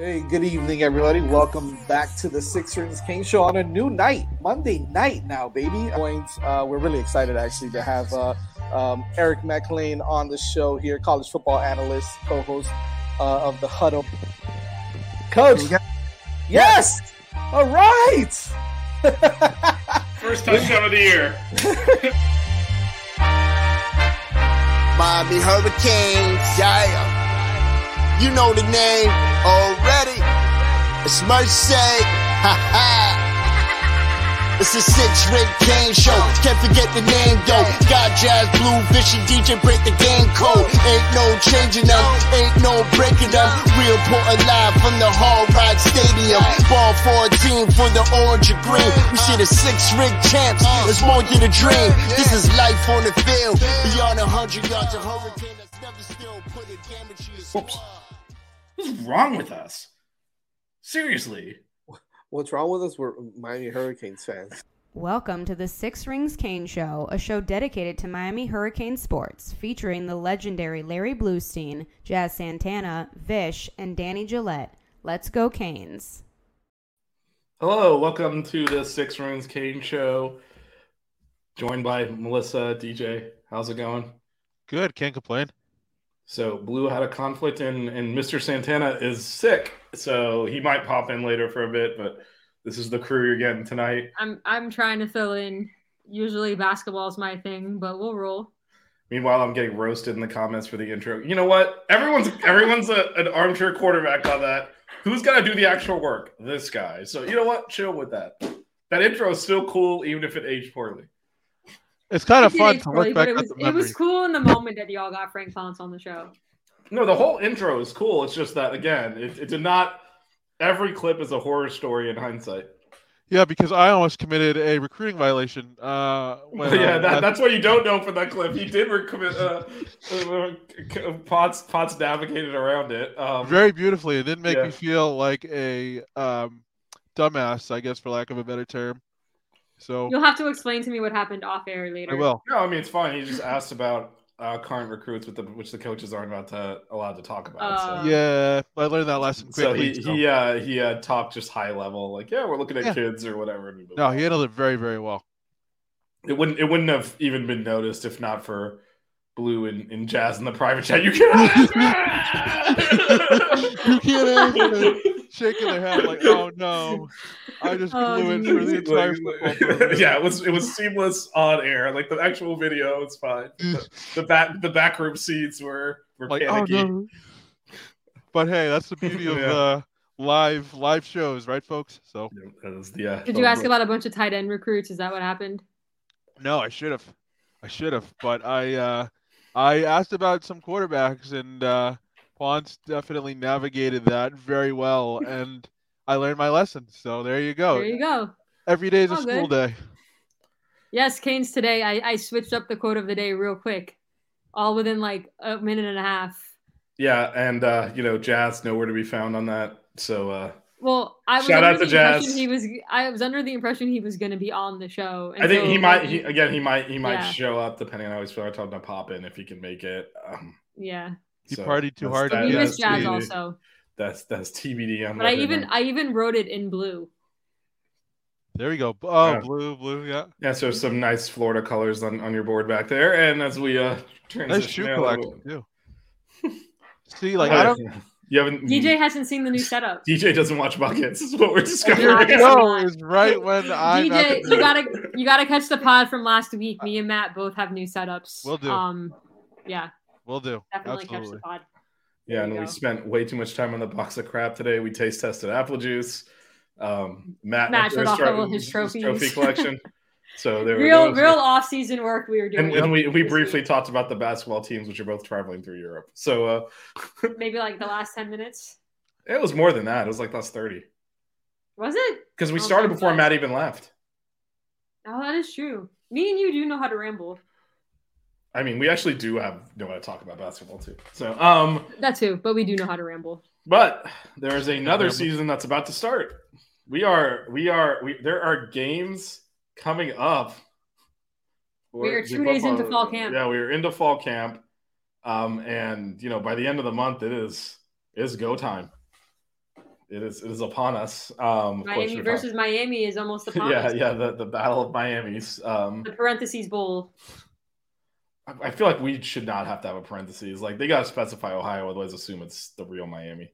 Hey, good evening, everybody. Welcome back to the Sixth Ring Canes Show on a new night, Monday night now, baby. Uh, we're really excited actually to have uh, um, Eric McLean on the show here, college football analyst, co-host uh, of the Huddle. Coach, yes, all right. First touchdown of the year. Miami Hurricanes, yeah. You know the name already. It's Mercy. Ha ha. It's a six ring Kane show. Can't forget the name though. Got Jazz, Blu, Vision, DJ, break the game code. Ain't no changing them, ain't no breaking them. Real put alive from the Hard Rock Stadium. Ball 14 for the orange and green. We see the six ring champs. It's more than a dream. This is life on the field. Beyond a hundred yards, a hurricane that's never still put a damage to your Oops. What's wrong with us? Seriously. What's wrong with us? We're Miami Hurricanes fans. Welcome to the Sixth Ring Canes Show, a show dedicated to Miami Hurricane sports, featuring the legendary Larry Bluestein, Jazz Santana, Vish, and Danny Gillette. Let's go, Canes. Hello, welcome to the Sixth Ring Canes Show. Joined by Melissa, DJ. How's it going? Good, can't complain. So Blu had a conflict and and Mr. Santana is sick, so he might pop in later for a bit, but this is the crew you're getting tonight. I'm I'm trying to fill in. Usually basketball's my thing, but we'll roll. Meanwhile, I'm getting roasted in the comments for the intro. You know what? Everyone's everyone's a, an armchair quarterback on that. Who's gonna do the actual work? This guy. So you know what? Chill with that. That intro is still cool, even if it aged poorly. It's kind of It fun to look but back it at was, the it was cool in the moment that y'all got Frank Ponce on the show. No, the whole intro is cool. It's just that again, it, it did not. Every clip is a horror story in hindsight. Yeah, because I almost committed a recruiting violation. Uh, when, yeah, uh, that, that's what you don't know from that clip. He did recommit. Uh, uh, Potts Potts navigated around it. Um, very beautifully. It didn't make Yeah. me feel like a um, dumbass, I guess, for lack of a better term. So You'll have to explain to me what happened off air later. I will. no, I mean it's fine. He just asked about uh, current recruits, with the which the coaches aren't about to allowed to talk about. Uh, so. Yeah, I learned that lesson So quickly. he so- he uh, he uh, talked just high level, like yeah, we're looking at Yeah. kids or whatever. No, he handled it very, very well. It wouldn't it wouldn't have even been noticed if not for Blu and, and Jazz in the private chat. You can't. you can't answer it. Shaking their head like, oh no, I just Oh, blew it for the entire football yeah, it was it was seamless on air. Like the actual video, it's fine. The, the back the backroom seats were were like, oh panicky. no. But hey, that's the beauty of Yeah. uh, live live shows, right, folks? So Yeah, was the, uh, Did you ask about a bunch of tight end recruits? Is that what happened? No, I should have. I should have. But I uh I asked about some quarterbacks and uh Ponce definitely navigated that very well and I learned my lesson. So there you go. There you go. Every day is a school good. day. Yes, Canes today. I, I switched up the quote of the day real quick, all within like a minute and a half. Yeah, and uh, you know, Jazz nowhere to be found on that. So uh, Well, I was Shout under out to the impression Jazz. he was. I was under the impression he was going to be on the show. I think and he might. He, again, he might. He might Yeah. show up depending on how he's feeling. I told him to pop in if he can make it. Um, Yeah, He so partied too hard. that- we Yeah, missed that's Jazz TBD. also. That's that's TBD. On But I even not- I even wrote it in blue. There we go. Oh, Yeah. blue, blue, yeah. yeah. So some nice Florida colors on, on your board back there. And as we uh transition Nice shoe there a little collection too. See, like I don't You haven't. DJ hasn't seen the new setup. DJ doesn't watch buckets. This is what we're Yeah. discovering. Yeah. know is right when I'm at DJ, you gotta you gotta catch the pod from last week. Me and Matt both have new setups. We'll do. Um, yeah, Will do. definitely catch the pod. Yeah, and you we spent way too much time on the box of crap today. We taste tested apple juice. Um, Matt, Matt showed off trying- all his trophies. trophy collection. So there Real was, real off season work we were doing. and, and we, we briefly talked about the basketball teams, which are both traveling through Europe. So uh, maybe like the last ten minutes. It was more than that. It was like plus 30. Was it? Because we Oh, started before God. Matt even left. Oh, that is true. Me and you do know how to ramble. I mean, we actually do have know how to talk about basketball too. So, um, That too, but we do know how to ramble. but there is another season that's about to start. We are, we are, we. There are games coming up. We are two the days into fall camp. Yeah, we are into fall camp, um, and you know, by the end of the month, it is it is go time. It is it is upon us. Um, of course, Miami you're versus Miami is almost talking- upon yeah, us. yeah, the the battle of Miami's. Um, The parentheses bowl. I- I feel like we should not have to have a parentheses. Like they gotta specify Ohio, otherwise assume it's the real Miami.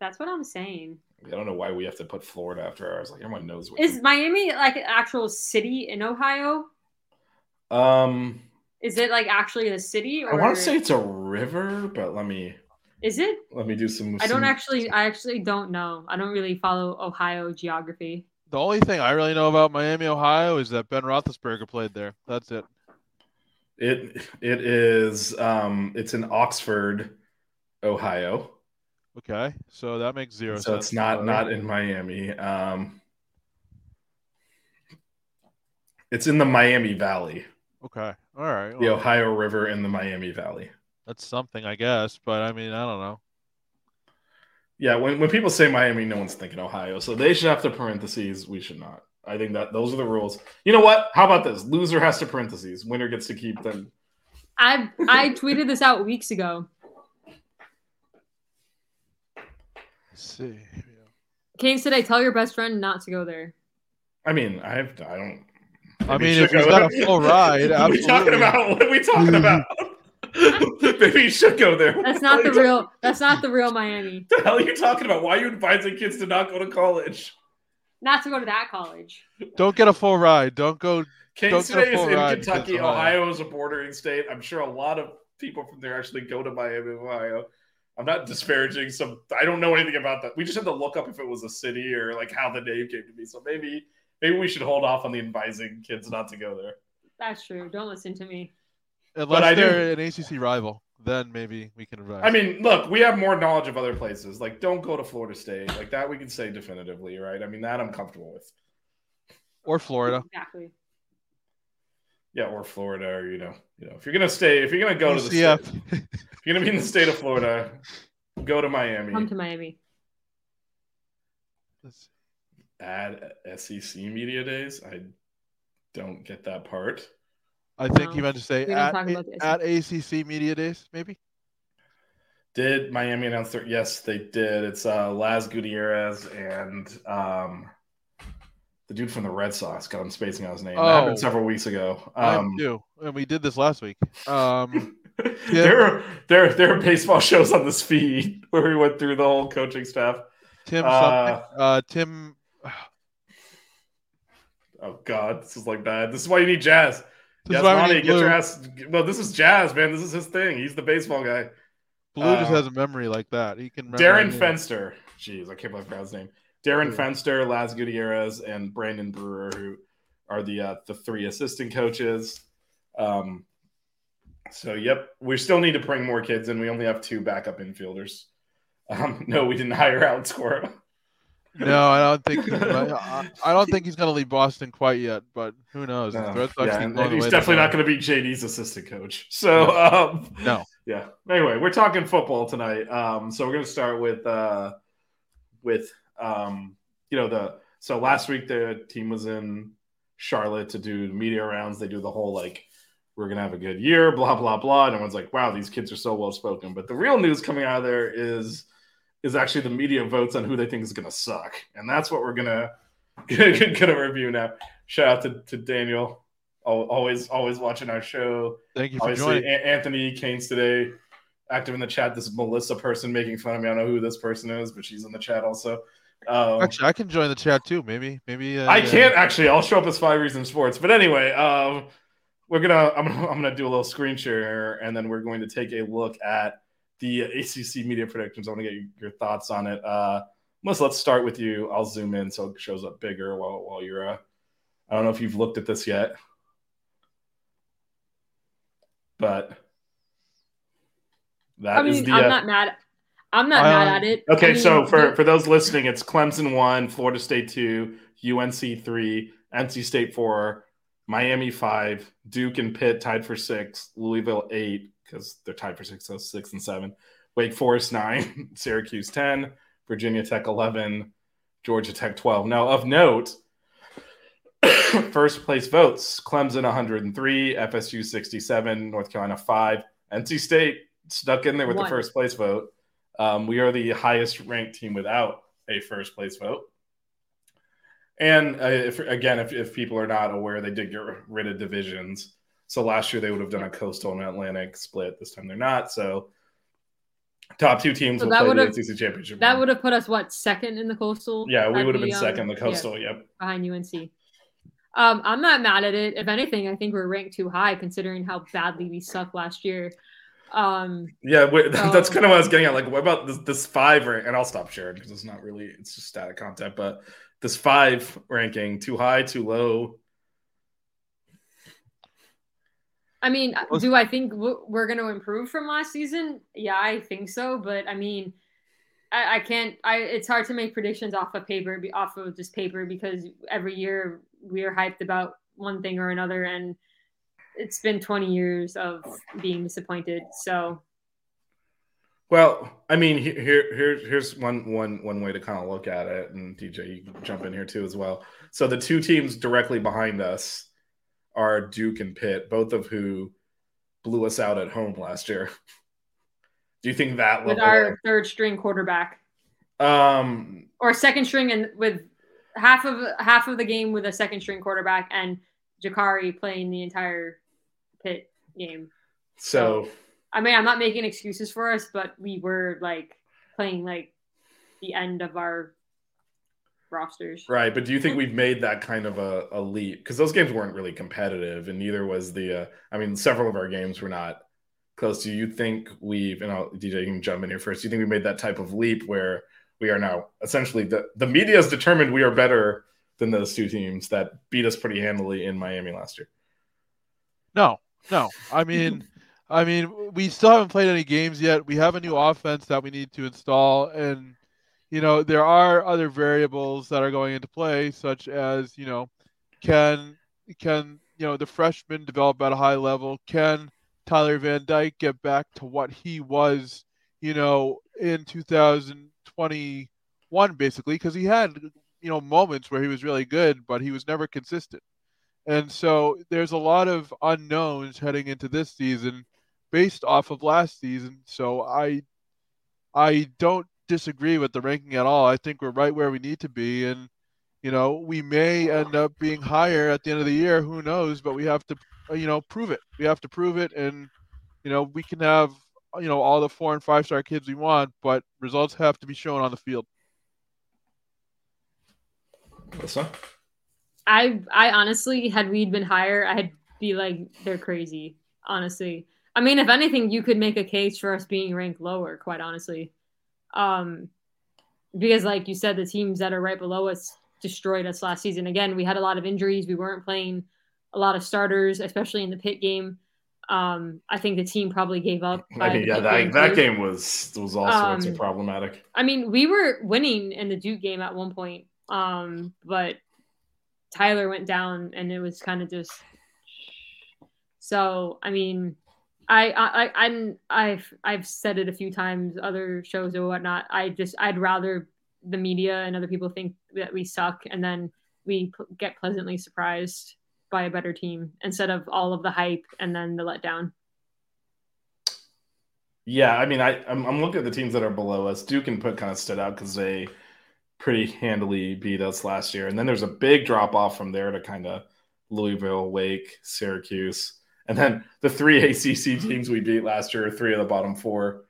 That's what I'm saying. I don't know why we have to put Florida after ours. Like everyone knows what. Is Miami like an actual city in Ohio? um, Is it like actually a city I want to say it's a river, but let me is it? let me do some. I don't some- actually I actually don't know. I don't really follow Ohio geography. The only thing I really know about Miami, Ohio, is that Ben Roethlisberger played there. That's it. It it is um it's in Oxford, Ohio. Okay, so that makes zero so sense. it's not not in Miami. Um, it's in the Miami Valley, Okay, all right. the well, Ohio River in the Miami Valley. that's something, I guess. But I mean, I don't know. Yeah, when, when people say Miami, no one's thinking Ohio. So they should have to parentheses. We should not. I think that those are the rules. You know what? How about this? Loser has to parentheses. Winner gets to keep them. I I tweeted this out weeks ago. Let's see. Canes today, tell your best friend not to go there. I mean, I have, I don't. I mean, if he's go got there. a full ride, what are we talking about? What are we talking hmm. about? maybe he should go there. That's not the What are you real that's not the real Miami. the hell are you talking about? Why are you advising kids to not go to college? Not to go to that college. Don't get a full ride. Don't go. Kansas Don't City is in Kentucky. Ohio. Uh, Ohio is a bordering state. I'm sure a lot of people from there actually go to Miami, Ohio. I'm not disparaging some. I don't know anything about that. We just had to look up if it was a city or like how the name came to be. So maybe maybe we should hold off on the advising kids not to go there. That's true. Don't listen to me. Unless I do- they're an ACC rival, then maybe we can advise. I mean, look, we have more knowledge of other places. Like, don't go to Florida State. Like that, we can say definitively, right? I mean, that I'm comfortable with. or Florida. Exactly. Yeah, or Florida, or you know, you know, if you're gonna stay, if you're gonna go to the state, if you're gonna be in the state of Florida, go to Miami. Come to Miami. Let's- add SEC media days. I don't get that part. I think No, you meant to say at, talk about the at ACC Media Days, maybe. Did Miami announce their? Yes, they did. It's uh, Laz Gutierrez and um, the dude from the Red Sox. God, I'm spacing out his name. That happened Oh. several weeks ago. I Um, do, and we did this last week. Um, there, are, there, there are baseball shows on this feed where we went through the whole coaching staff. Tim, Uh, uh, Tim. Oh God, this is like bad. This is why you need Jazz. This Yes, is why we Monty, need get your ass. Well, this is Jazz, man. This is his thing. He's the baseball guy. Blu just uh, has a memory like that. He can. remember Darren. Fenster. Jeez, I can't believe I forgot his name. Darren Who? Fenster, Laz Gutierrez, and Brandon Brewer, who are the uh, the three assistant coaches. Um, so, yep, we still need to bring more kids in. We only have two backup infielders. Um, no, we didn't hire Alex Cora. No, I don't think. I, I don't think he's going to leave Boston quite yet. But who knows? The Red Sox yeah, and, and he's definitely not going to be JD's assistant coach. So, um, No. yeah. Anyway, we're talking football tonight. Um, so we're going to start with uh, with um, you know the so last week the team was in Charlotte to do media rounds. They do the whole like we're going to have a good year, blah blah blah. And everyone's like, wow, these kids are so well spoken. But the real news coming out of there is is actually the media votes on who they think is going to suck, and that's what we're gonna gonna review now. Shout out to, to Daniel, always always watching our show. Thank you for Obviously, joining. A- Anthony Keynes today, active in the chat. This Melissa person making fun of me. I don't know who this person is, but she's in the chat also. Um, Actually, I can join the chat too. Maybe, maybe. Uh, I can't actually. I'll show up as Five Reasons Sports. But anyway, um, we're gonna I'm gonna I'm gonna do a little screen share, and then we're going to take a look at the ACC media predictions. I want to get your, your thoughts on it. Uh, Melissa, let's start with you. I'll zoom in so it shows up bigger while while you're. Uh, I don't know if you've looked at this yet, but that I is mean, the. I'm uh, not mad. I'm not I, mad um, at it. Okay, I mean, so for for those listening, it's Clemson one, Florida State two, UNC three, NC State four, Miami five, Duke and Pitt tied for six, Louisville eight because they're tied for six, so six and seven, Wake Forest nine, Syracuse ten, Virginia Tech eleven, Georgia Tech twelve. Now of note. First place votes Clemson 103, FSU 67, North Carolina 5, NC State stuck in there with One. the first place vote. Um, we are the highest ranked team without a first place vote. And uh, if, again, if, if people are not aware, they did get rid of divisions. So last year they would have done a coastal and Atlantic split. This time they're not. So top two teams So will that play the ACC championship. that would have put us what second in the coastal? yeah, we would have been um, second in the yeah, coastal. Yep. behind UNC. Um, I'm not mad at it. If anything, I think we're ranked too high considering how badly we sucked last year. Um, Yeah, wait, that's kind of what I was getting at. Like, what about this, this five rank? And I'll stop sharing because it's not really, it's just static content. But this five ranking, too high, too low. I mean, uh, Well- do I think we're going to improve from last season? Yeah, I think so. But I mean, I, I can't. I it's hard to make predictions off of paper, off of just paper, because every year we are hyped about one thing or another, and it's been 20 years of being disappointed. So Well, I mean, here, here, here's one, one, one way to kind of look at it, and DJ, you can jump in here too as well. So the two teams directly behind us are Duke and Pitt, both of who blew us out at home last year. Do you think that with our third string quarterback um, or second string, and with half of half of the game with a second string quarterback and Jacurri playing the entire Pitt game. so I mean, I'm not making excuses for us, but we were like playing like the end of our rosters. Right, but do you think we've made that kind of a, a leap? Because those games weren't really competitive, and neither was the. Uh, I mean, several of our games were not close. Do you think we've? And I'll, DJ, you can jump in here first. Do you think we made that type of leap where we are now essentially the the media has determined we are better than those two teams that beat us pretty handily in Miami last year? No, no. I mean, I mean, we still haven't played any games yet. We have a new offense that we need to install, and you know, there are other variables that are going into play, such as you know, can can you know the freshman develop at a high level? Can Tyler Van Dyke get back to what he was, you know, in 2021, basically, because he had you know moments where he was really good, but he was never consistent. And so there's a lot of unknowns heading into this season based off of last season. So I I don't disagree with the ranking at all. I think we're right where we need to be and you know, we may end up being higher at the end of the year, who knows, but we have to uh, you know, prove it. We have to prove it and you know, we can have you know all the four and five star kids we want, but results have to be shown on the field. Alyssa? I I honestly, had we been higher, I'd be like, they're crazy. Honestly, I mean, if anything, you could make a case for us being ranked lower. Quite honestly, um, because like you said, the teams that are right below us destroyed us last season. Again, we had a lot of injuries. We weren't playing a lot of starters, especially in the Pitt game. Um, I think the team probably gave up. I mean, yeah, that, that game was was all sorts Um, of problematic. I mean, we were winning in the Duke game at one point, um, but Tyler went down, and it was kind of just. So I mean, I I I'm I've I've said it a few times, other shows or whatnot. I just I'd rather the media and other people think that we suck, and then we p- get pleasantly surprised by a better team instead of all of the hype and then the letdown. Yeah, I mean, I I'm, I'm looking at the teams that are below us. Duke and Pitt kind of stood out because they pretty handily beat us last year, and then there's a big drop off from there to kind of Louisville, Wake, Syracuse, and then the three ACC teams we beat last year are three of the bottom four.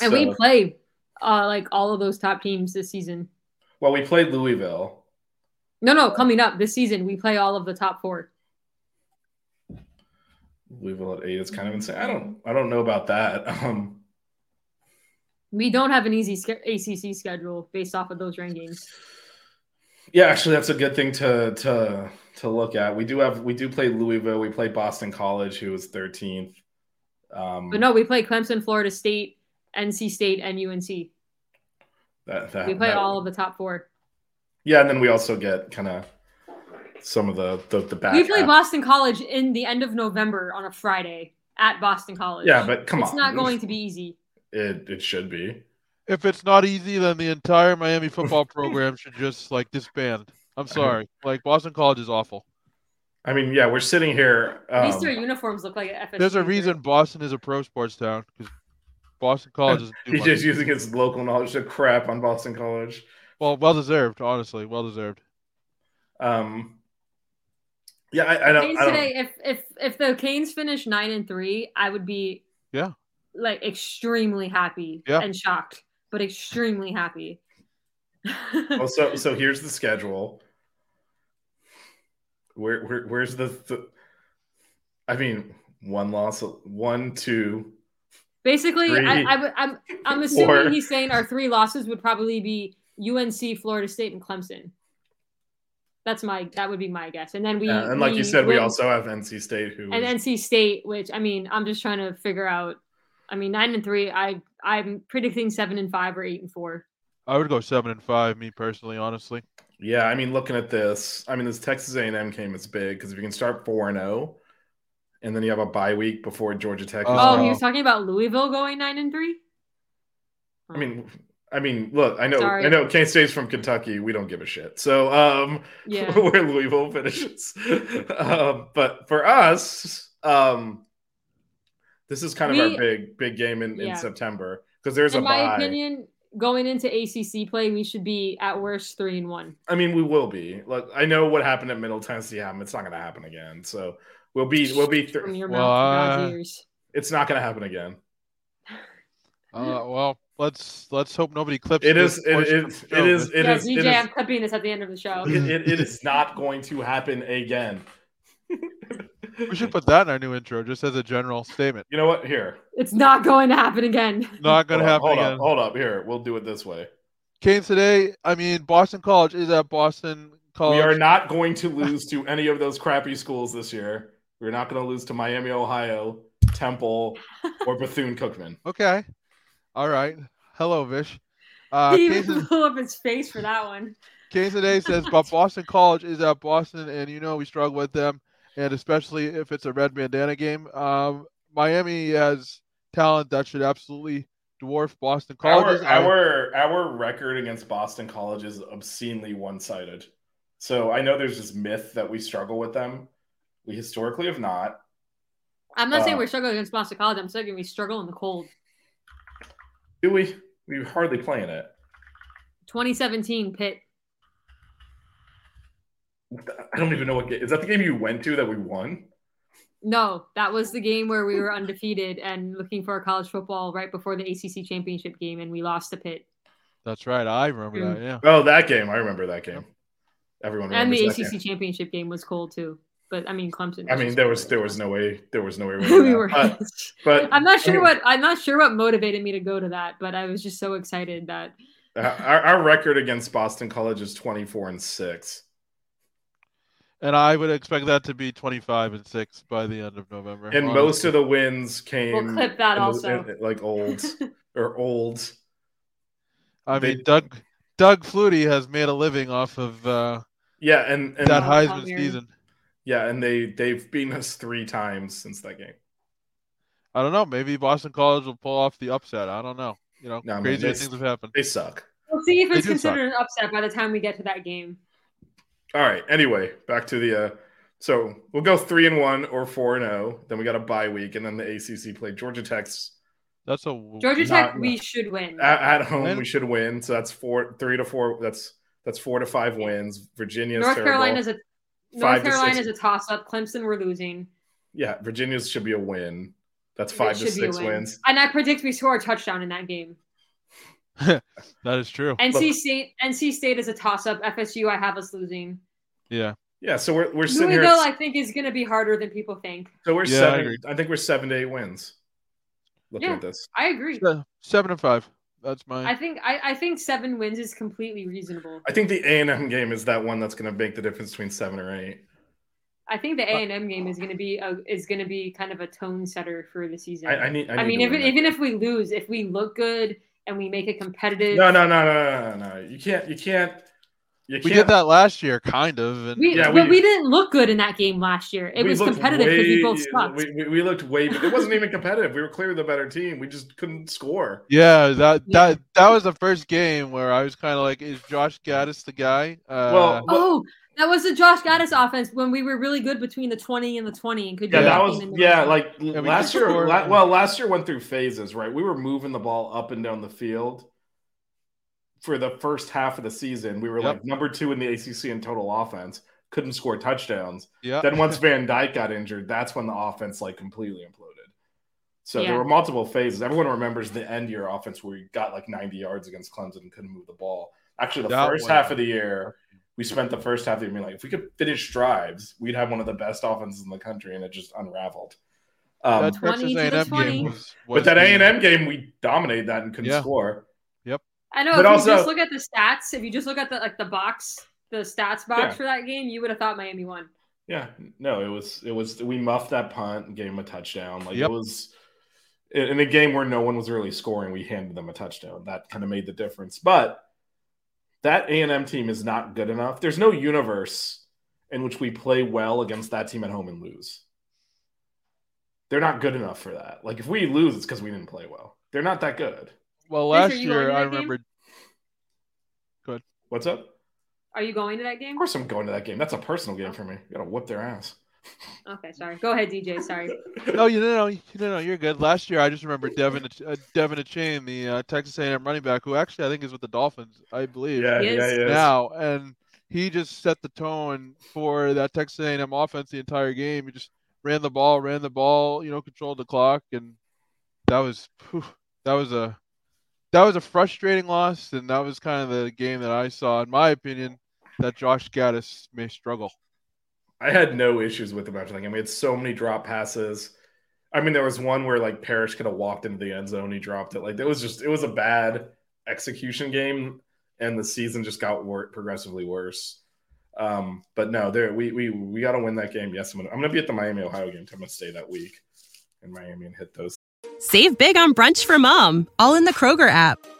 And we play uh, like all of those top teams this season. well, we played Louisville. No, no, coming up this season, we play all of the top four. Louisville at eight is kind of insane. I don't I don't know about that. Um, We don't have an easy ACC schedule based off of those rankings. yeah, actually, that's a good thing to to to look at. We do have we do play Louisville. We play Boston College, who was thirteenth. Um, But no, we play Clemson, Florida State, NC State, and UNC. That, that, We play that- all of the top four. Yeah, and then we also get kind of some of the the, the back. we play half. Boston College in the end of November on a Friday at Boston College. Yeah, but come it's on, it's not going to be easy. It it should be. If it's not easy, then the entire Miami football program should just like disband. I'm sorry. Like Boston College is awful. I mean, yeah, we're sitting here. At least their Um, uniforms look like FSU. There's a reason Boston is a pro sports town because Boston College is he's just using his local knowledge to crap on Boston College. well, well deserved. Honestly, well deserved. Um, yeah, I, I don't. Canes I don't today, if if if the Canes finish nine and three, I would be Yeah. like extremely happy Yeah. and shocked, but extremely happy. Well, oh, so so here's the schedule. Where where where's the, the I mean, one loss, one, two. Basically, Three, I, I would- I'm I'm assuming four. he's saying our three losses would probably be UNC, Florida State, and Clemson. That's my that would be my guess, and then we Yeah, and like we you said, we also have NC State, who and is- NC State, which I mean, I'm just trying to figure out. I mean, nine and three. I I'm predicting seven and five or eight and four. I would go seven and five, me personally, honestly. yeah. I mean, looking at this, I mean, this Texas A&M game is big because if you can start four and zero, and then you have a bye week before Georgia Tech. Oh, Oh, well. he was talking about Louisville going nine and three. I mean, I mean, look, I know, Sorry. I know, K State's from Kentucky. We don't give a shit. So, um, Yeah. where Louisville finishes. um, but for us, um, this is kind of We- our big, big game in, in September because there's a in my bye. opinion, going into ACC play, we should be at worst three and one. I mean, we will be. Like, I know what happened at Middle Tennessee. Ham. It's not going to happen again. So we'll be, we'll be. From Th- your Well, mouth to uh, God's ears. it's not going to happen again. Uh, well, let's let's hope nobody clips. It this is. It portion is. of the It show, is. but- It yeah, is. DJ, It is. I'm clipping this at the end of the show. It, it, it is not going to happen again. We should put that in our new intro, just as a general statement. You know what? Here, It's not going to happen again. Not gonna hold up, happen hold again. Up, hold up. Here, we'll do it this way. Canes today. I mean, Boston College is at Boston College. We are not going to lose to any of those crappy schools this year. We're not going to lose to Miami, Ohio, Temple, or Bethune Cookman. Okay. All right. Hello, Vish. Uh, he Canes, even blew up his face for that one. Canes today says, but Boston College is at Boston, and you know we struggle with them, and especially if it's a red bandana game. Um, Miami has talent that should absolutely dwarf Boston Our, College's. I- our our record against Boston College is obscenely one sided. So I know there's this myth that we struggle with them. We historically have not. I'm not saying Uh, we're struggling against Boston College. I'm saying we struggle in the cold. Do we? We hardly play in it. 2017 Pitt. I don't even know what game. Is that the game you went to that we won? No, that was the game where we were undefeated and looking for college football right before the ACC championship game, and we lost to Pitt. That's right. I remember Mm. that. Yeah. Oh, that game. I remember that game. Everyone And the that ACC game. championship game was cold too. But I mean, Clemson. I mean, there was there was no way there was no way we winning were. But, but I'm not I sure mean, what I'm not sure what motivated me to go to that, but I was just so excited that uh, our, our record against Boston College is 24 and six. And I would expect that to be 25 and 6 by the end of November. And most of the wins came we'll clip that in the- also. in- like old or old. I they- mean, Doug Doug Flutie has made a living off of uh, Yeah, and, and that Heisman season. yeah, and they they've beaten us three times since that game. I don't know. Maybe Boston College will pull off the upset. I don't know. You know, No, man, crazier things have happened. They suck. We'll see if it's do suck. considered an upset by the time we get to that game. All right. Anyway, back to the. uh So we'll go three and one or four and zero. Then we got a bye week, and then the ACC played Georgia Tech's That's a Georgia Not- Tech, we should win. at, at home. Win. We should win. So that's four, three to four. That's that's four to five wins. Virginia's North terrible. Carolina's a North to Carolina's a toss up. Clemson, we're losing. yeah. Virginia's should be a win. That's It five to should be a six win. wins. And I predict we score a touchdown in that game. that is true. NC State, NC State is a toss up. FSU, I have us losing. Yeah. Yeah. So we're we're sitting here. Louisville, at- I think, is going to be harder than people think. so we're Yeah, seven. agree. I, think we're seven to eight wins. Looking Yeah. at this. I agree. Se- Seven and five. That's mine. I think I, I think seven wins is completely reasonable. I think the A and M game is that one that's going to make the difference between seven or eight. I think the A and M game is going to be a, is going to be kind of a tone setter for the season. I, I need. I, I mean, if, even if we lose, if we look good and we make it competitive, no, no, no, no, no, no. You can't. You can't. You can't. We did that last year, kind of. And we, Yeah, but we- we didn't look good in that game last year. It was competitive because we both sucked. We, we, we looked way. It wasn't even competitive. We were clearly the better team. We just couldn't score. Yeah, that Yeah. that that was the first game where I was kind of like, "Is Josh Gattis the guy?" Uh, Well, oh, that was the Josh Gattis offense when we were really good between the twenty and the twenty and could Yeah, that was yeah. red. Like we last year. La- well, last year went through phases, right? We were moving the ball up and down the field for the first half of the season. We were Yep. like number two in the ACC in total offense. Couldn't score touchdowns. yeah. Then once Van Dyke got injured, that's when the offense like completely imploded. So Yeah. there were multiple phases. Everyone remembers the end year offense where we got like 90 yards against Clemson and couldn't move the ball. Actually, the That first one- half of the year, we spent the first half of the year being like, if we could finish drives, we'd have one of the best offenses in the country, and it just unraveled. Um, that 20 Texas to the A&M 20. game was, but that A and M game, we dominated that and couldn't Yeah. score. Yep. I know. But if also- you just look at the stats, if you just look at the like the box, the stats box Yeah. for that game, you would have thought Miami won. Yeah, no, it was it was we muffed that punt and gave him a touchdown. Like Yep. it was in in a game where no one was really scoring, we handed them a touchdown. That kind of made the difference. But that A and M team is not good enough. There's no universe in which we play well against that team at home and lose. They're not good enough for that. Like if we lose, it's because we didn't play well. They're not that good. Well, last are year I that game? remember. What's up? Are you going to that game? Of game? course, I'm going to that game. That's a personal game for me. You gotta whoop their ass. Okay, sorry. Go ahead, DJ. Sorry. No, you know, you know, you're good. Last year, I just remember Devin, uh, De'Von Achane, the uh, Texas A&M running back, who actually I think is with the Dolphins, I believe. Yeah, He yeah, is. yeah. now, and he just set the tone for that Texas A&M offense the entire game. He just ran the ball, ran the ball, you know, controlled the clock, and that was phew, that was a that was a frustrating loss, and that was kind of the game that I saw, in my opinion, that Josh Gattis may struggle. I had no issues with the after that game. We had so many drop passes. I mean, there was one where like Parrish could have walked into the end zone. He dropped it. Like it was just it was a bad execution game, and the season just got wor- progressively worse. Um, but no, there we we we got to win that game. Yes, I'm gonna I'm gonna be at the Miami Ohio game. I'm gonna stay that week in Miami and hit those. Save big on brunch for mom, all in the Kroger app.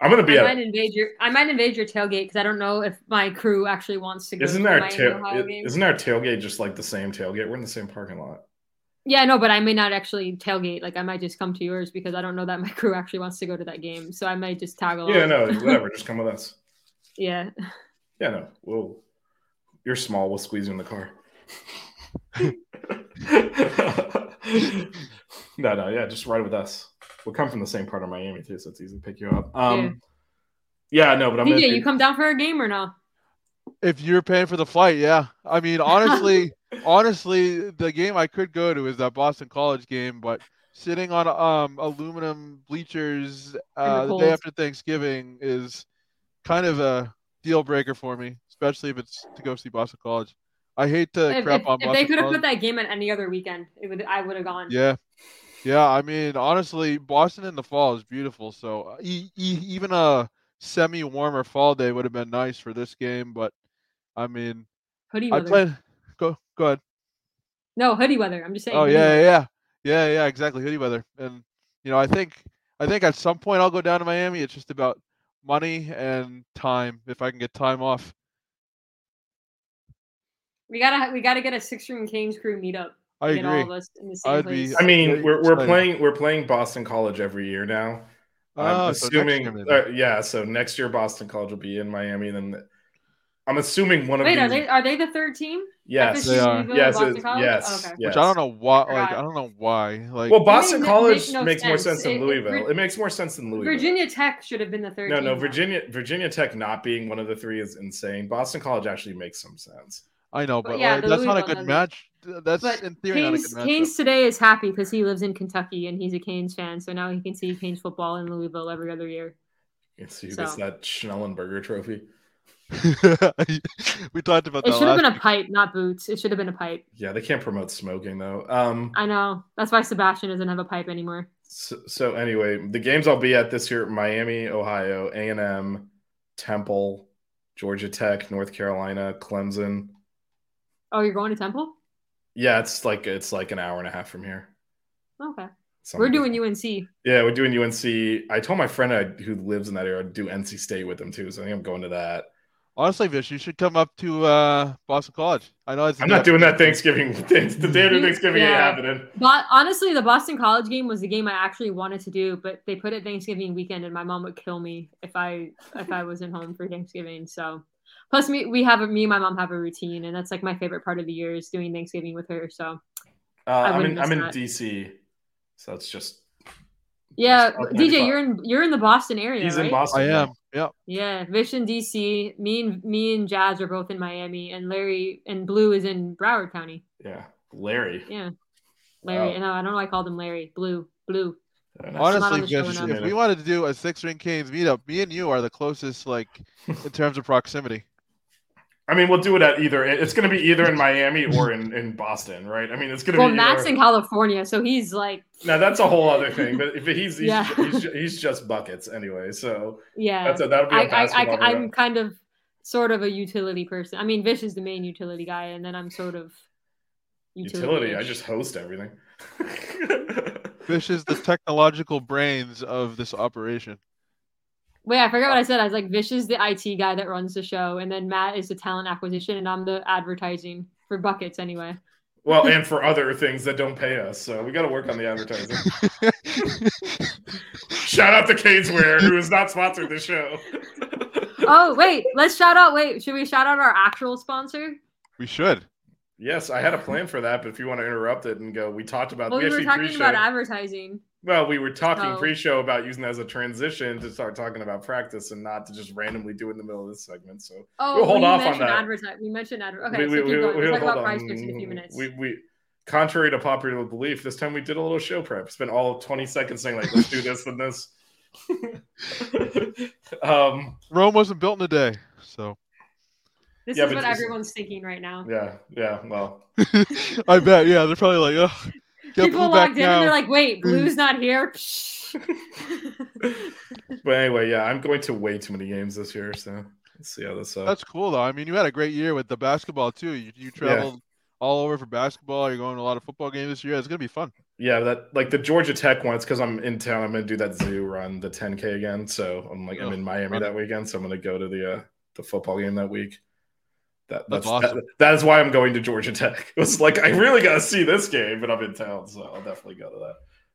I'm gonna be I at. might invade your I might invade your tailgate because I don't know if my crew actually wants to go Isn't to our the Miami, tail? Ohio game. Isn't our tailgate just like the same tailgate? We're in the same parking lot. Yeah, no, but I may not actually tailgate. Like I might just come to yours because I don't know that my crew actually wants to go to that game. So I might just tag along. Yeah, no, whatever. just come with us. yeah. Yeah, no. We'll. You're small. We'll squeeze you in the car. no, no, yeah, just ride with us. We'll come from the same part of Miami too, so it's easy to pick you up. Um, yeah, no, but I'm gonna DJ, you come down for a game or no? If you're paying for the flight, yeah. I mean, honestly, honestly, the game I could go to is that Boston College game, but sitting on um aluminum bleachers uh, the day after Thanksgiving is kind of a deal breaker for me, especially if it's to go see Boston College. I hate to If, crap if- on if Boston they could have put that game at any other weekend, it would I would have gone. Yeah. Yeah, I mean, honestly, Boston in the fall is beautiful. So uh, e- e- even a semi-warmer fall day would have been nice for this game. But I mean, Hoodie I weather. played. Go, go ahead. No, hoodie weather. I'm just saying. Oh yeah, yeah, yeah, yeah, yeah, exactly. Hoodie weather, and you know, I think, I think at some point I'll go down to Miami. It's just about money and time. If I can get time off. We gotta we gotta get a six ring Canes crew meetup. I get all agree. of us in the same I'd be- I mean, we're we're playing we're playing Boston College every year now. I'm Ah, so assuming, year uh, yeah. So next year Boston College will be in Miami. Then I'm assuming one of Wait, these. are they are they the third team? yes, They are. Yes, it- College? yes, Okay. yes. Which I don't know why. Like I don't know why. Like Well, Boston It College make no makes more sense. sense than It- it- Louisville. Vir- It makes more sense than Louisville. Virginia Tech should have been the third No, team. no, though. Virginia Virginia Tech not being one of the three is insane. Boston College actually makes some sense. I know, But but yeah, like, the that's not a good doesn't. match. That's But in theory not a Canes, good. Canes today is happy because he lives in Kentucky and he's a Canes fan, so now he can see Canes football in Louisville every other year. Let's see who So- gets that Schnellenberger trophy. we talked about It that. should have last been a pipe, not boots. It should have been a pipe. Yeah, they can't promote smoking though. Um, I know. That's why Sebastian doesn't have a pipe anymore. so, so anyway, the games I'll be at this year: Miami, Ohio, A and M, Temple, Georgia Tech, North Carolina, Clemson. Oh, you're going to Temple? Yeah, it's like it's like an hour and a half from here. Okay. Something We're doing. UNC. Yeah, we're doing UNC. I told my friend I, who lives in that area to do NC State with them too, so I think I'm going to that. Honestly, Vish, you should come up to uh, Boston College. I know it's I'm not doing that Thanksgiving. Thanks, the day after Thanksgiving ain't Yeah. happening. But honestly, the Boston College game was the game I actually wanted to do, but they put it Thanksgiving weekend, and my mom would kill me if I if I wasn't home for Thanksgiving. So, plus me, we have a, me and my mom have a routine, and that's like my favorite part of the year is doing Thanksgiving with her. So, Uh, I'm in. I'm in that. DC, so it's just. yeah, DJ, you're in you're in the Boston area, He's right? in Boston. I am. Yep. Yeah, Vish in DC. Me and me and Jazz are both in Miami, and Larry and Blu is in Broward County. Yeah, Larry. Yeah, Larry. Wow. And no, I don't know why I called him Larry. Blu, Blu. Uh, nice. Honest- not Honestly, on the Vish, if we wanted to do a six ring Canes meetup, me and you are the closest, like, in terms of proximity. I mean, we'll do it at either. It's going to be either in Miami or in, in Boston, right? I mean, it's going to Well, be. Well, Matt's either- in California, so he's like, Now that's a whole other thing, but if he's he's, Yeah. he's, he's just buckets anyway, so yeah. that's a, that'll be a I, I, basketball. I, I'm kind of sort of a utility person. I mean, Vish is the main utility guy, and then I'm sort of utility. I utility-ish. just host everything. Vish is the technological brains of this operation. Wait, I forgot what I said. I was like, Vish is the IT guy that runs the show, and then Matt is the talent acquisition, and I'm the advertising for buckets anyway. well, and for other things that don't pay us, so we got to work on the advertising. Shout out to Caneswear, has not sponsored the show. Oh, wait, let's shout out. Wait, should we shout out our actual sponsor? we should. yes, I had a plan for that, but if you want to interrupt it and go, we talked about Well, we were talking pre-show- about advertising. Well, we were talking Oh. pre-show about using that as a transition to start talking about practice and not to just randomly do it in the middle of this segment. So Oh, We'll hold well, you off on mentioned that. advertise. We mentioned adver- Okay, we, so we, keep we, going. we- We'll talk hold about on. PrizePicks in a few minutes. We, we, contrary to popular belief, this time we did a little show prep. Spent all 20 seconds saying like, let's do this and this. um, Rome wasn't built in a day, so this yeah, is but what just- everyone's thinking right now. yeah, yeah. Well, I bet. Yeah, they're probably like, oh, get People Blu back logged in now. and they're like, "Wait, Blu's not here." but anyway, yeah, I'm going to way too many games this year. So let's see how this. Uh, That's cool though. I mean, you had a great year with the basketball too. You, you traveled all over for basketball. You're going to a lot of football games this year. It's gonna be fun. Yeah, that like the Georgia Tech one. It's because I'm in town. I'm gonna do that zoo run, the 10k again. So I'm like I'm Oh, in Miami fun. that weekend. So I'm gonna go to the uh, the football game that week. That, That's that's awesome. that, that is why I'm going to Georgia Tech. It was like I really gotta see this game, but I'm in town, so I'll definitely go to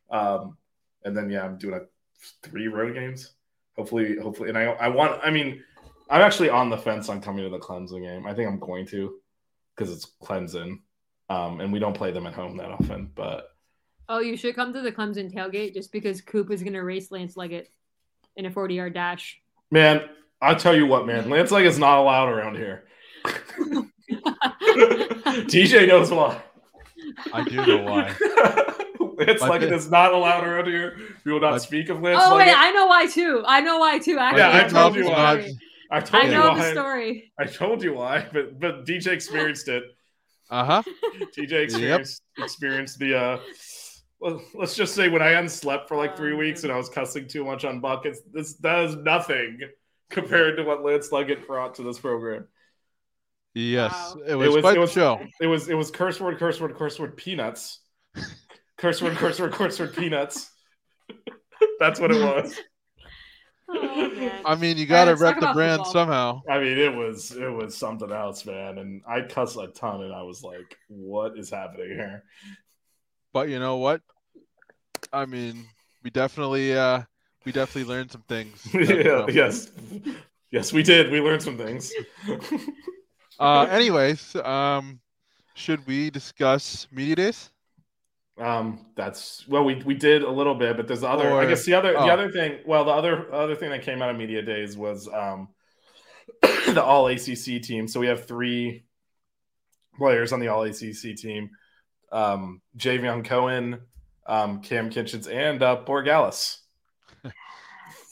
that. Um, and then yeah, I'm doing a three road games. Hopefully, hopefully, and I I want. I mean, I'm actually on the fence on coming to the Clemson game. I think I'm going to because it's Clemson, um, and we don't play them at home that often, but. oh, you should come to the Clemson tailgate just because Coop is going to race Lance Leggett in a 40 yard dash. Man, I'll tell you what, man. Lance Leggett is not allowed around here. DJ knows why. I do know why. Lance like Leggett bad. is not allowed around here. We will not My- speak of Lance oh wait, I know why too. I know why too. Actually, Yeah, I know told you why. story. I told I you know why. the story. I told you why, but but DJ experienced it. Uh huh. DJ experienced experienced the uh well, let's just say when I unslept for like three weeks and I was cussing too much on buckets, this that is nothing compared to what Lance Leggett brought to this program. Yes, Wow. it was was- quite it the was- show. It was it was curse word, curse word, curse word, peanuts. curse word, curse word, curse word, peanuts. That's what it was. Oh. I mean, you got to right, let's talk rep the brand football. somehow. I mean, it was it was something else, man. And I cussed a ton, and I was like, "What is happening here?" But you know what? I mean, we definitely, uh, we definitely learned some things. yeah, yes, yes, we did. We learned some things. Uh, anyways, um, should we discuss media days? Um, that's well, we we did a little bit, but there's the other. I guess the other oh. the other thing. Well, the other other thing that came out of media days was um the All ACC team. So we have three players on the All ACC team: um, Javion Cohen, um, Kam Kinchens, and uh, Borregales.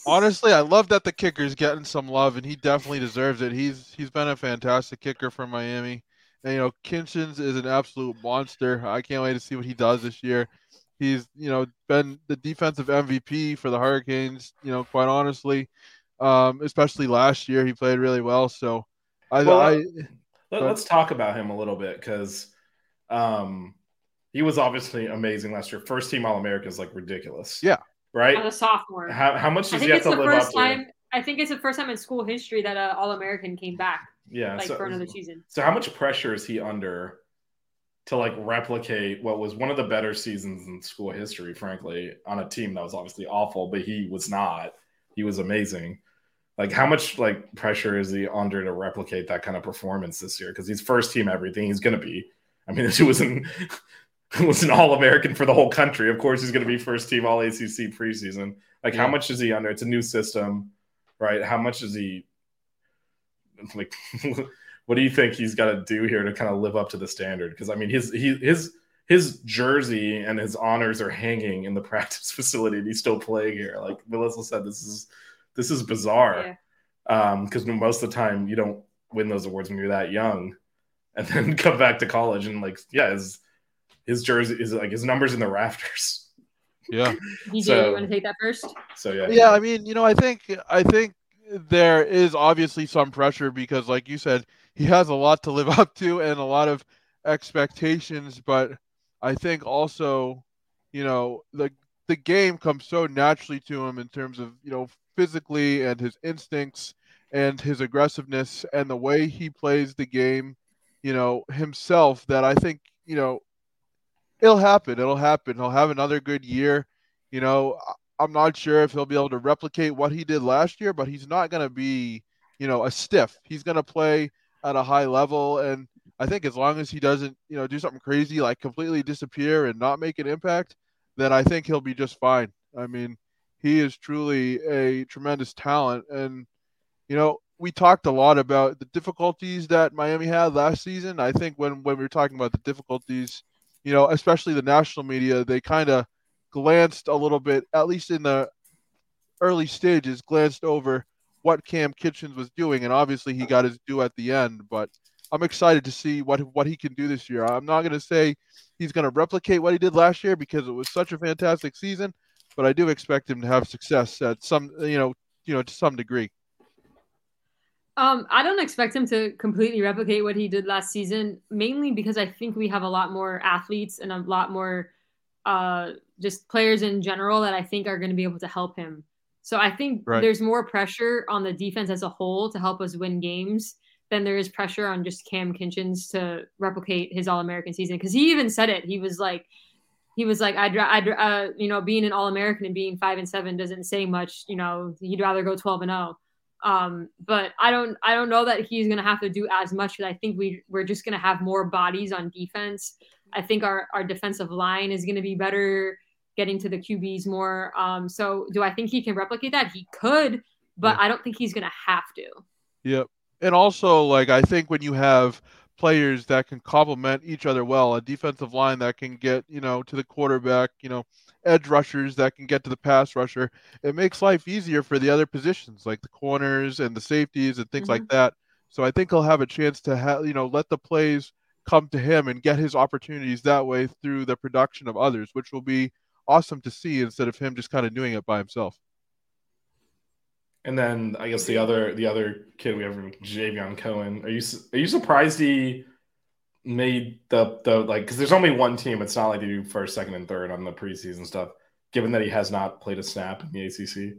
Honestly, I love that the kicker's getting some love, and he definitely deserves it. He's he's been a fantastic kicker for Miami, and you know Kinchens is an absolute monster. I can't wait to see what he does this year. He's you know been the defensive MVP for the Hurricanes. You know, quite honestly, um, especially last year, he played really well. So, I, Well, I Let, us talk about him a little bit because um, he was obviously amazing last year. First team All America is like ridiculous. Yeah. Right. As a sophomore. How, how much does he have to live up first to? time. I think it's the first time in school history that a All American came back, Yeah. like so, for another season. so how much pressure is he under to like replicate what was one of the better seasons in school history, frankly, on a team that was obviously awful, but he was not. He was amazing. Like how much like pressure is he under to replicate that kind of performance this year? Because he's first team everything. He's gonna be. I mean, he was an was an All American for the whole country. Of course, he's gonna be first team All ACC preseason. Like how much is he under? It's a new system, right? How much is he like? what do you think he's got to do here to kind of live up to the standard? Because I mean, his he, his his jersey and his honors are hanging in the practice facility, and he's still playing here. Like Melissa said, this is this is bizarre. Um, because most of the time you don't win those awards when you're that young, and then come back to college and like yeah, his his jersey is like his numbers in the rafters. yeah. DJ, So- you want to take that first? So yeah, Yeah, I mean, you know, I think I think there is obviously some pressure because, like you said, he has a lot to live up to and a lot of expectations. But I think also, you know, the the game comes so naturally to him in terms of you know physically and his instincts and his aggressiveness and the way he plays the game, you know, himself. That I think you know it'll happen. It'll happen. He'll have another good year. You know, I'm not sure if he'll be able to replicate what he did last year, but he's not going to be, you know, a stiff. He's going to play at a high level, and I think as long as he doesn't, you know, do something crazy like completely disappear and not make an impact, then I think he'll be just fine. I mean, he is truly a tremendous talent, and you know, we talked a lot about the difficulties that Miami had last season. I think when when we were talking about the difficulties, you know, especially the national media, they kind of glanced a little bit, at least in the early stages, glanced over what Kam Kinchens was doing, and obviously he got his due at the end. But I'm excited to see what what he can do this year. I'm not going to say he's going to replicate what he did last year because it was such a fantastic season, but I do expect him to have success at some, you know, you know, to some degree. Um, I don't expect him to completely replicate what he did last season, mainly because I think we have a lot more athletes and a lot more uh, just players in general that I think are going to be able to help him. So I think Right. there's more pressure on the defense as a whole to help us win games than there is pressure on just Kam Kinchens to replicate his All American season. Because he even said it. He was like, he was like, I'd, I'd, uh, you know, being an All American and being five and seven doesn't say much. You know, he'd rather go twelve and zero. Um, but I don't, I don't know that he's going to have to do as much. Because I think we, we're just going to have more bodies on defense. I think our, our defensive line is going to be better, getting to the QBs more. Um, so do I think he can replicate that? He could, but I don't think he's going to have to. Yep. And also, like, I think when you have players that can complement each other well, a defensive line that can get, you know, to the quarterback, you know, edge rushers that can get to the pass rusher, it makes life easier for the other positions, like the corners and the safeties and things like mm-hmm. that. So I think he'll have a chance to have, you know, let the plays come to him and get his opportunities that way through the production of others, which will be awesome to see instead of him just kind of doing it by himself. And then I guess the other the other kid we have, Javion Cohen. Are you are you surprised he made the the like because there's only one team. It's not like they do first, second, and third on the preseason stuff. Given that he has not played a snap in the ACC.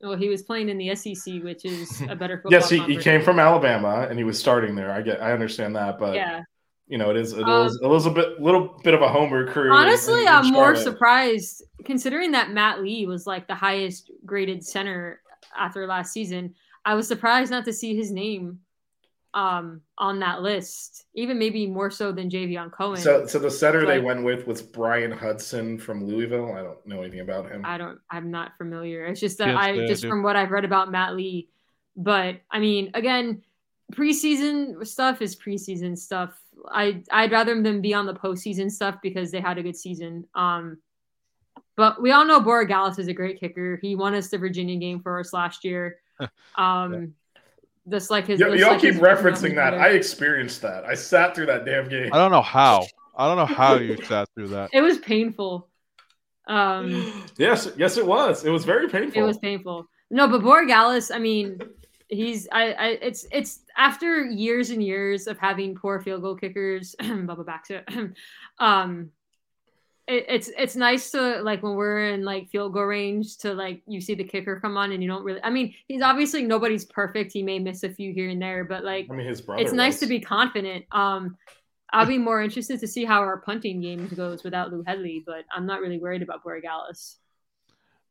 Well, he was playing in the SEC, which is a better yes, he, he came from Alabama and he was starting there. I get I understand that, but Yeah. you know it is it Um, is a little bit little bit of a homer crew. Honestly, in- in I'm more surprised considering that Matt Lee was like the highest graded center after last season. I was surprised not to see his name um, on that list, even maybe more so than Javion Cohen. So, so the center they went with was Bryan Hudson from Louisville. I don't know anything about him. I don't. I'm not familiar. It's just that Yes, I yeah, just do. from what I've read about Matt Lee. But I mean, again, preseason stuff is preseason stuff. I I'd rather them be on the postseason stuff because they had a good season. Um, but we all know Borregales is a great kicker. He won us the Virginia game for us last year. Um, just like his. Y- just y'all like keep his referencing that. brother. I experienced that. I sat through that damn game. I don't know how. I don't know how you sat through that. It was painful. Um, yes, yes, it was. It was very painful. it was painful. No, but Borregales, I mean, he's I, I it's it's after years and years of having poor field goal kickers, Bubba back to it. um it, it's it's nice to like when we're in like field goal range to like you see the kicker come on and you don't really I mean he's obviously nobody's perfect he may miss a few here and there but like I mean, his brother. it's nice to be confident um I'll be more interested to see how our punting game goes without Lou Hedley but I'm not really worried about Borregales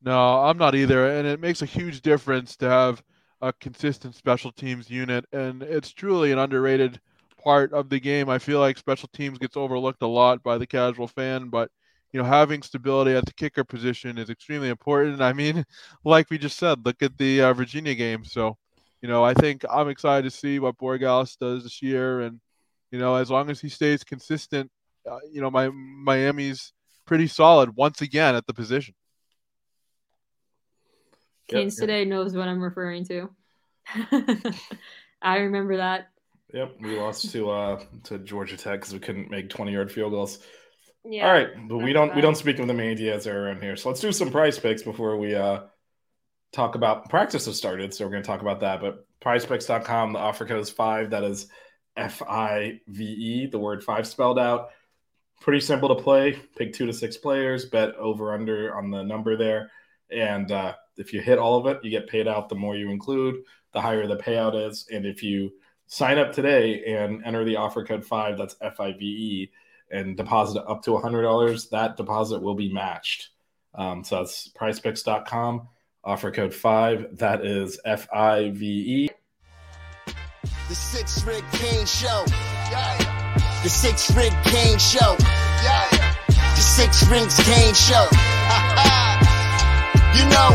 No, I'm not either. And it makes a huge difference to have a consistent special teams unit. And it's truly an underrated part of the game. I feel like special teams gets overlooked a lot by the casual fan, but you know, having stability at the kicker position is extremely important. I mean, like we just said, look at the uh, Virginia game. So, you know, I think I'm excited to see what Borregales does this year. And, you know, as long as he stays consistent, uh, you know, my Miami's pretty solid once again at the position. Yep, Canes yep. today knows what I'm referring to. I remember that. Yep, we lost to uh to Georgia Tech because we couldn't make 20 yard field goals. Yeah. All right, but we don't we don't speak of the Manny Diaz era around here. So let's do some PrizePicks before we uh talk about practice has started. So we're going to talk about that. But prizepicks.com, the offer code is five. That is F I V E, the word five spelled out. Pretty simple to play. Pick two to six players, bet over under on the number there. And uh, if you hit all of it, you get paid out. The more you include, the higher the payout is. And if you sign up today and enter the offer code five, that's F I V E, and deposit up to $100, that deposit will be matched. Um, so that's prizepicks.com, offer code five. That is F I V E. The Sixth Ring Canes Show. Yeah. The Sixth Ring Canes Show. Yeah. The Sixth Ring Canes Show. you know.